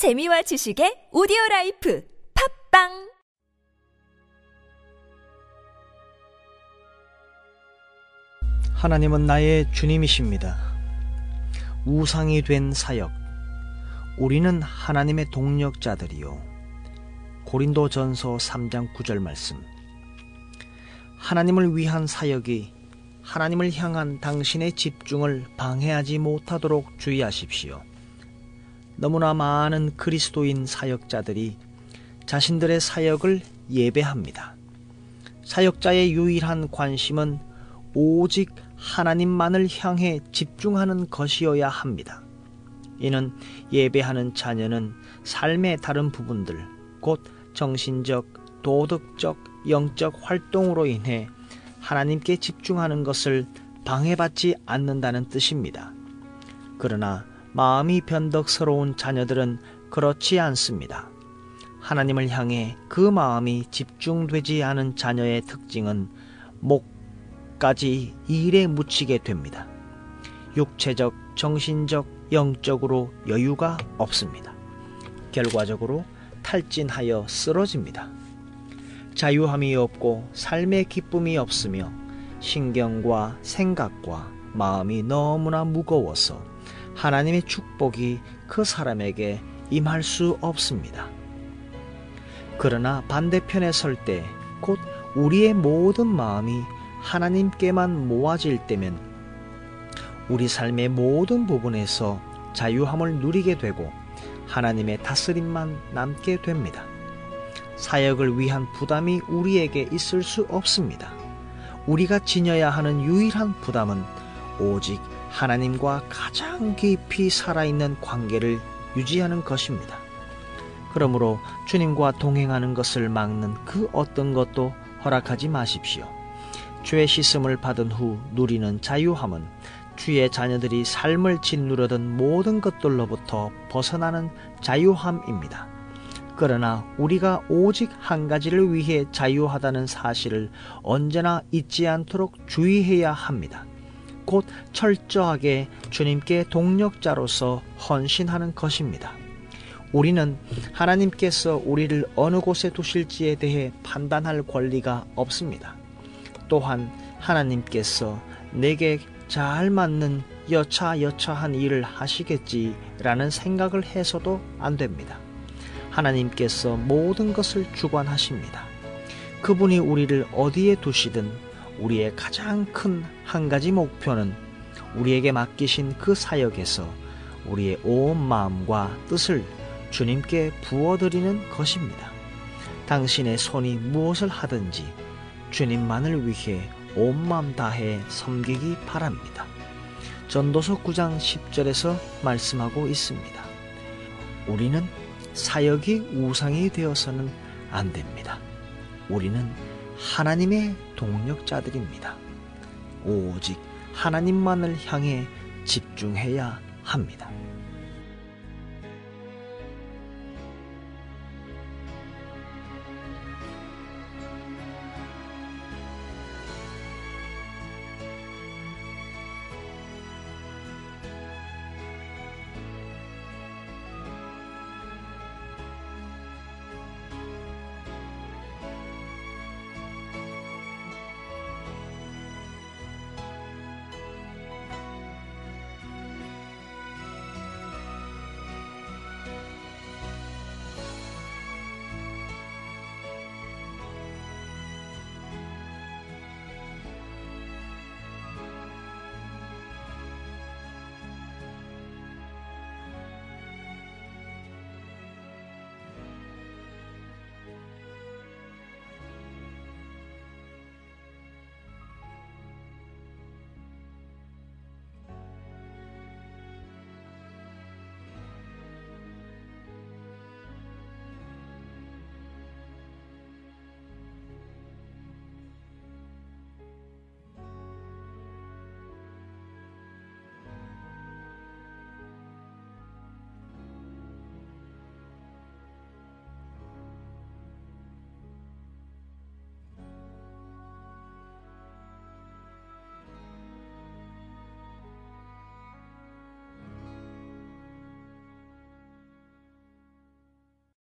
재미와 지식의 오디오 라이프 팟빵 하나님은 나의 주님이십니다. 우상이 된 사역. 우리는 하나님의 동역자들이요. 고린도 전서 3장 9절 말씀. 하나님을 위한 사역이 하나님을 향한 당신의 집중을 방해하지 못하도록 주의하십시오. 너무나 많은 그리스도인 사역자들이 자신들의 사역을 예배합니다. 사역자의 유일한 관심은 오직 하나님만을 향해 집중하는 것이어야 합니다. 이는 예배하는 자녀는 삶의 다른 부분들, 곧 정신적, 도덕적, 영적 활동으로 인해 하나님께 집중하는 것을 방해받지 않는다는 뜻입니다. 그러나 마음이 변덕스러운 자녀들은 그렇지 않습니다. 하나님을 향해 그 마음이 집중되지 않은 자녀의 특징은 목까지 일에 묻히게 됩니다. 육체적, 정신적, 영적으로 여유가 없습니다. 결과적으로 탈진하여 쓰러집니다. 자유함이 없고 삶의 기쁨이 없으며 신경과 생각과 마음이 너무나 무거워서 하나님의 축복이 그 사람에게 임할 수 없습니다. 그러나 반대편에 설 때 곧 우리의 모든 마음이 하나님께만 모아질 때면 우리 삶의 모든 부분에서 자유함을 누리게 되고 하나님의 다스림만 남게 됩니다. 사역을 위한 부담이 우리에게 있을 수 없습니다. 우리가 지녀야 하는 유일한 부담은 오직 하나님과 가장 깊이 살아있는 관계를 유지하는 것입니다. 그러므로 주님과 동행하는 것을 막는 그 어떤 것도 허락하지 마십시오. 죄 씻음을 받은 후 누리는 자유함은 주의 자녀들이 삶을 짓누르던 모든 것들로부터 벗어나는 자유함입니다. 그러나 우리가 오직 한 가지를 위해 자유하다는 사실을 언제나 잊지 않도록 주의해야 합니다. 곧 철저하게 주님께 동력자로서 헌신하는 것입니다. 우리는 하나님께서 우리를 어느 곳에 두실지에 대해 판단할 권리가 없습니다. 또한 하나님께서 내게 잘 맞는 여차여차한 일을 하시겠지라는 생각을 해서도 안 됩니다. 하나님께서 모든 것을 주관하십니다. 그분이 우리를 어디에 두시든 우리의 가장 큰 한 가지 목표는 우리에게 맡기신 그 사역에서 우리의 온 마음과 뜻을 주님께 부어드리는 것입니다. 당신의 손이 무엇을 하든지 주님만을 위해 온 마음 다해 섬기기 바랍니다. 전도서 9장 10절에서 말씀하고 있습니다. 우리는 사역이 우상이 되어서는 안 됩니다. 우리는 하나님의 동력자들입니다. 오직 하나님만을 향해 집중해야 합니다.